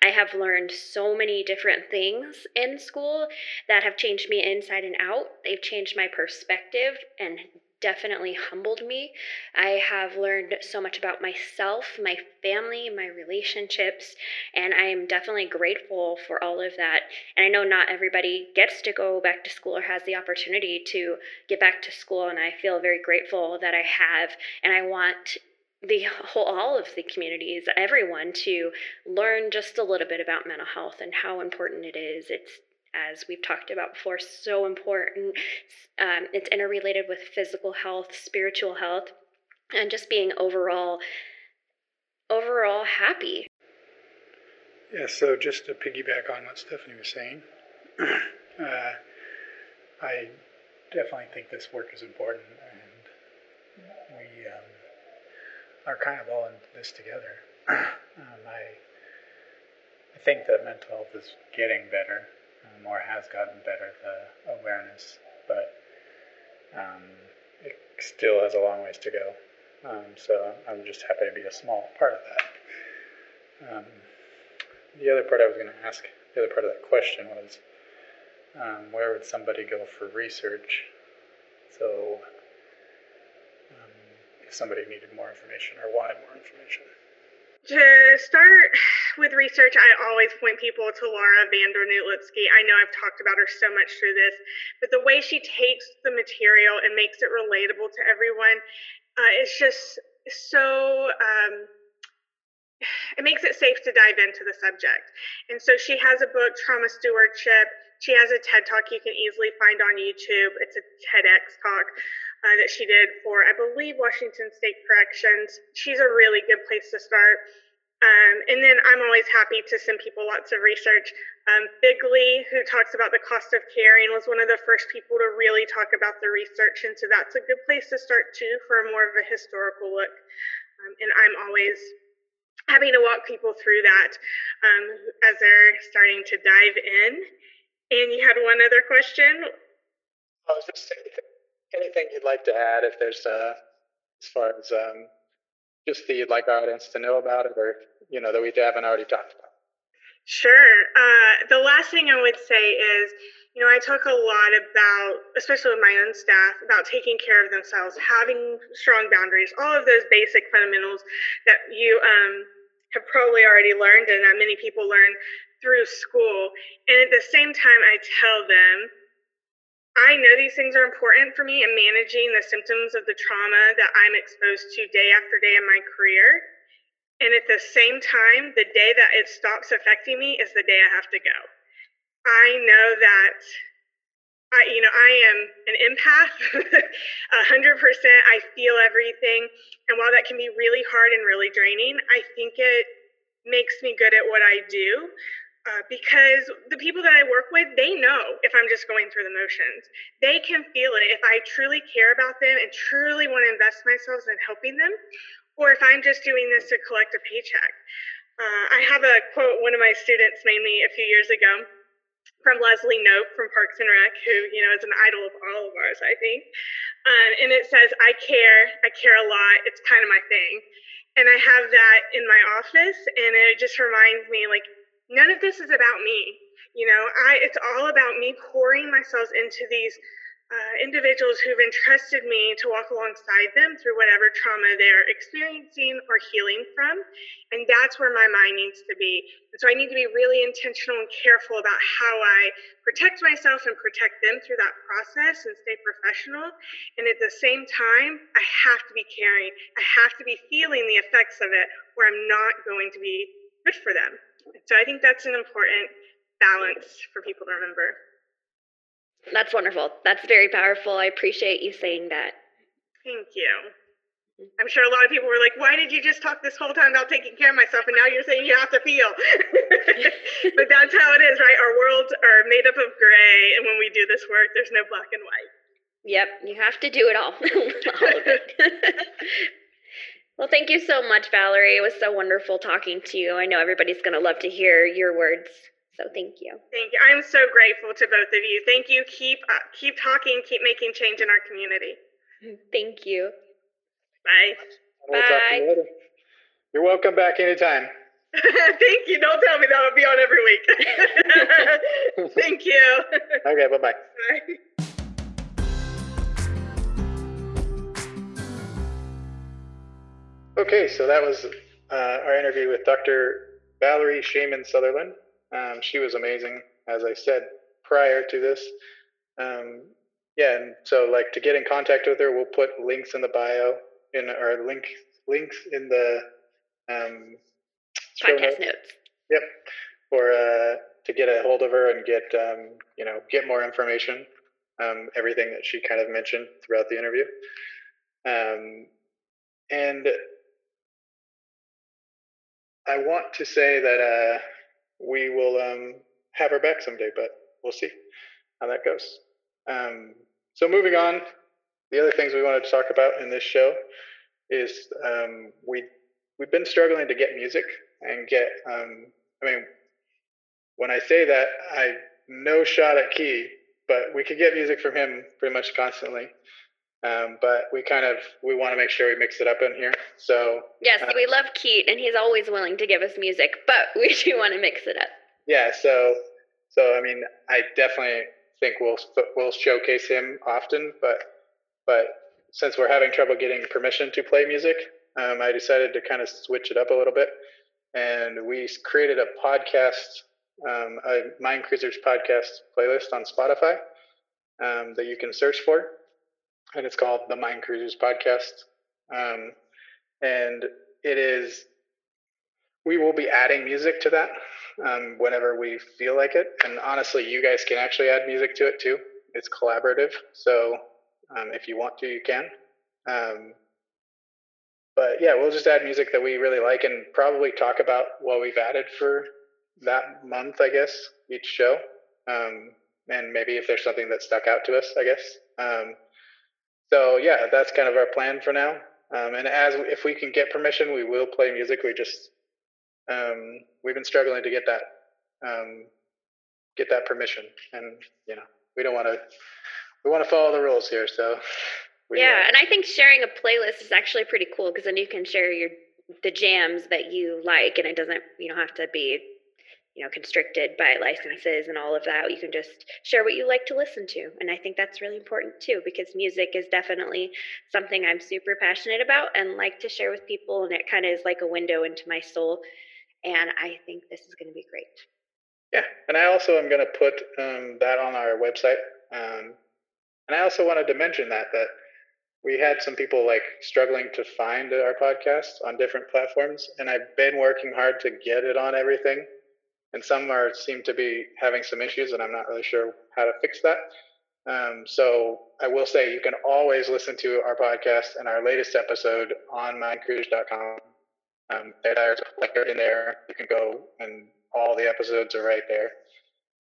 I have learned so many different things in school that have changed me inside and out. They've changed my perspective and definitely humbled me. I have learned so much about myself, my family, my relationships, and I am definitely grateful for all of that. And I know not everybody gets to go back to school or has the opportunity to get back to school, and I feel very grateful that I have. And I want the <laughs> whole all of the communities everyone to learn just a little bit about mental health and how important it is it's as we've talked about before, so important. Um, it's interrelated with physical health, spiritual health, and just being overall overall happy. Yeah, so just to piggyback on what Stephanie was saying, <clears throat> uh, I definitely think this work is important, and we um, are kind of all in this together. <clears throat> um, I, I think that mental health is getting better more has gotten better, the awareness, but um, it still has a long ways to go. Um, so I'm just happy to be a small part of that. Um, the other part I was going to ask, the other part of that question was, um, where would somebody go for research? So um, if somebody needed more information or wanted more information. To start with research, I always point people to Laura van Dernoot Lipsky. I know I've talked about her so much through this, but the way she takes the material and makes it relatable to everyone uh, is just so. Um, it makes it safe to dive into the subject. And so she has a book, Trauma Stewardship. She has a TED talk you can easily find on YouTube. It's a TEDx talk uh, that she did for, I believe, Washington State Corrections. She's a really good place to start. Um, and then I'm always happy to send people lots of research. Um, Figley, who talks about the cost of caring, was one of the first people to really talk about the research. And so that's a good place to start too for more of a historical look. Um, and I'm always happy to walk people through that um, as they're starting to dive in. And you had one other question? I was just saying, anything you'd like to add if there's, uh, as far as um, just that you'd like our audience to know about it or, you know, that we haven't already talked about? Sure. Uh, the last thing I would say is, you know, I talk a lot about, especially with my own staff, about taking care of themselves, having strong boundaries, all of those basic fundamentals that you um, have probably already learned and that many people learn through school. And at the same time, I tell them, I know these things are important for me in managing the symptoms of the trauma that I'm exposed to day after day in my career. And at the same time, the day that it stops affecting me is the day I have to go. I know that I, you know, I am an empath, <laughs> a hundred percent. I feel everything, and while that can be really hard and really draining, I think it makes me good at what I do. Uh, because the people that I work with, they know if I'm just going through the motions. They can feel it if I truly care about them and truly want to invest myself in helping them, or if I'm just doing this to collect a paycheck. Uh, I have a quote one of my students made me a few years ago from Leslie Knope from Parks and Rec, who you know is an idol of all of ours, I think. Um, and it says, "I care, I care a lot. It's kind of my thing." And I have that in my office, and it just reminds me, like, none of this is about me. You know, I it's all about me pouring myself into these uh, individuals who've entrusted me to walk alongside them through whatever trauma they're experiencing or healing from. And that's where my mind needs to be. And so I need to be really intentional and careful about how I protect myself and protect them through that process and stay professional. And at the same time, I have to be caring. I have to be feeling the effects of it, or I'm not going to be good for them. So I think that's an important balance for people to remember. That's wonderful. That's very powerful. I appreciate you saying that. Thank you. I'm sure a lot of people were like, why did you just talk this whole time about taking care of myself and now you're saying you have to feel? <laughs> but that's how it is, right? Our worlds are made up of gray, and when we do this work, there's no black and white. Yep, you have to do it all. <laughs> all. <laughs> Well, thank you so much, Valerie. It was so wonderful talking to you. I know everybody's going to love to hear your words. So thank you. Thank you. I'm so grateful to both of you. Thank you. Keep uh, keep talking. Keep making change in our community. <laughs> Thank you. Bye. We'll Bye. You You're welcome back anytime. <laughs> Thank you. Don't tell me that will be on every week. <laughs> Thank you. Okay, bye-bye. Bye. Okay, so that was uh, our interview with Dr. Valerie Shaman Sutherland. Um, she was amazing, as I said prior to this. Um, yeah, and so like to get in contact with her, we'll put links in the bio in our link links in the um, Podcast notes. Yep, or uh, to get a hold of her and get um, you know get more information, um, everything that she kind of mentioned throughout the interview, um, and I want to say that uh, we will um, have her back someday, but we'll see how that goes. Um, so moving on, the other things we wanted to talk about in this show is um, we we've been struggling to get music and get. Um, I mean, when I say that, I no shot at Key, but we could get music from him pretty much constantly. Um, but we kind of we want to make sure we mix it up in here. So Yes, uh, we love Keat, and he's always willing to give us music, but <laughs> we do want to mix it up. yeah, so so I mean, I definitely think we'll we'll showcase him often, but but since we're having trouble getting permission to play music, um, I decided to kind of switch it up a little bit, and we created a podcast, um, a Mind Cruisers podcast playlist on Spotify um, that you can search for, and it's called the Mind Cruisers Podcast, um, and it is. We will be adding music to that um, whenever we feel like it, and honestly, you guys can actually add music to it too. It's collaborative, so um, if you want to, you can. Um, but yeah, we'll just add music that we really like and probably talk about what we've added for that month, I guess, each show. Um, and maybe if there's something that stuck out to us, I guess. So yeah, that's kind of our plan for now. Um, and as if we can get permission, we will play music. We just um, we've been struggling to get that um, get that permission, and you know we don't want to we want to follow the rules here. So we, yeah, uh, and I think sharing a playlist is actually pretty cool because then you can share your the jams that you like, and it doesn't you don't have to be you know constricted by licenses and all of that. You can just share what you like to listen to, and I think that's really important too because music is definitely something I'm super passionate about and like to share with people, and it kind of is like a window into my soul. And I think this is going to be great. Yeah, and I also am going to put um, that on our website. Um, and I also wanted to mention that that we had some people like struggling to find our podcast on different platforms, and I've been working hard to get it on everything. And some are seem to be having some issues, and I'm not really sure how to fix that. Um, so I will say you can always listen to our podcast and our latest episode on mindcruisers.com. Um, there's a player in there. You can go and all the episodes are right there.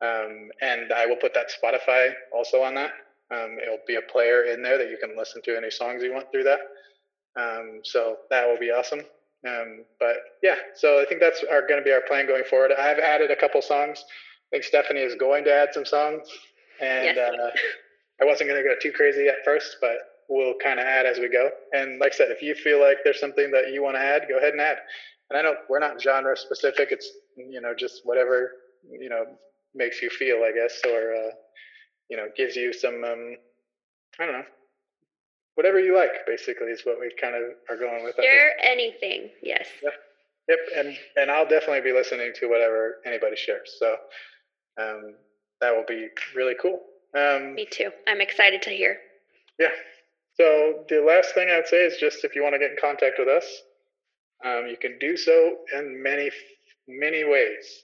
Um, and I will put that Spotify also on that. Um, it'll be a player in there that you can listen to any songs you want through that. Um, so that will be awesome. Um, but yeah, so I think that's going to be our plan going forward. I've added a couple songs. I think Stephanie is going to add some songs, and Yes. uh, I wasn't going to go too crazy at first, but we'll kind of add as we go. And like I said, if you feel like there's something that you want to add, go ahead and add. And I know we're not genre specific. It's you know just whatever you know makes you feel, I guess, or uh, you know gives you some um, I don't know whatever you like. Basically, is what we kind of are going with. Share anything, yes. Yep, and and I'll definitely be listening to whatever anybody shares. So um, that will be really cool. Um, Me too. I'm excited to hear. yeah. So the last thing I'd say is just if you want to get in contact with us, um, you can do so in many many ways.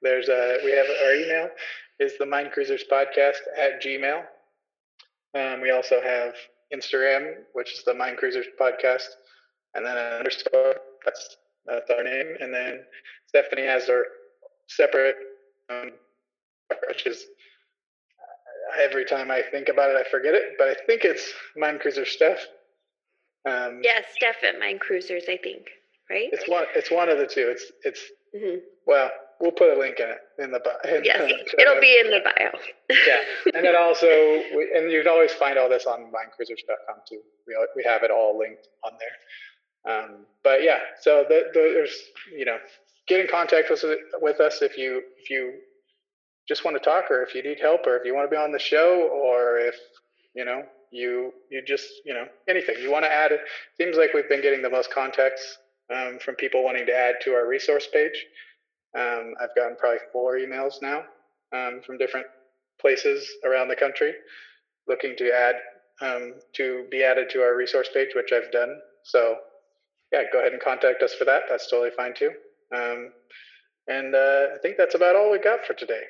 There's a we have our email is the Mind Cruisers Podcast at Gmail. Um, we also have Instagram, which is the Mind Cruisers Podcast, and then underscore. That's that's our name. And then Stephanie has her separate, um, which is every time I think about it, I forget it. But I think it's Mind Cruiser Steph. Um, Yes, Steph at Mind Cruisers, I think, right? It's one. It's one of the two. It's it's hmm well. We'll put a link in it in the bio. Yes, <laughs> the it'll be in the bio. yeah, <laughs> and then also, we, and you can always find all this on mindcruisers.com too. We we have it all linked on there. Um, but yeah, so the, the, there's you know, get in contact with with us if you if you just want to talk, or if you need help, or if you want to be on the show, or if you know you you just you know anything you want to add. It seems like we've been getting the most contacts um, from people wanting to add to our resource page. Um, I've gotten probably four emails now um, from different places around the country looking to add um, to be added to our resource page, which I've done. So yeah, go ahead and contact us for that. That's totally fine too. Um, and uh, I think that's about all we got for today.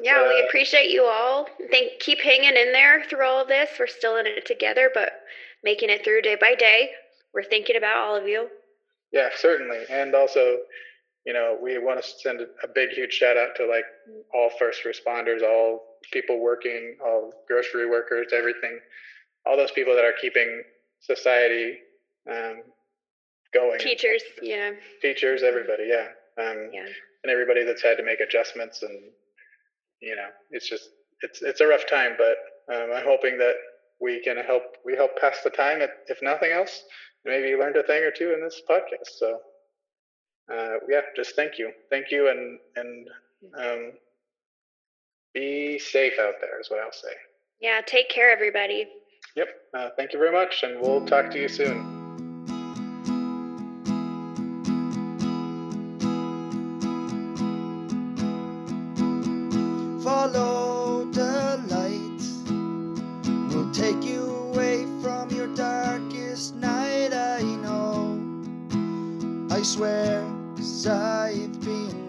Yeah, we Uh, appreciate you all. Thank keep hanging in there through all of this. We're still in it together, but making it through day by day. We're thinking about all of you. Yeah, certainly. And also, you know, we want to send a big, huge shout out to like all first responders, all people working, all grocery workers, everything, all those people that are keeping society um, going. Teachers, yeah, teachers, everybody, yeah. Um, yeah. and everybody that's had to make adjustments and you know it's just it's it's a rough time but um, i'm hoping that we can help we help pass the time if, if nothing else maybe you learned a thing or two in this podcast so uh, yeah just thank you thank you and and um, be safe out there is what i'll say Yeah, take care everybody. yep uh, thank you very much and we'll talk to you soon Follow the light. We'll take you away from your darkest night. I know. I swear, I've been.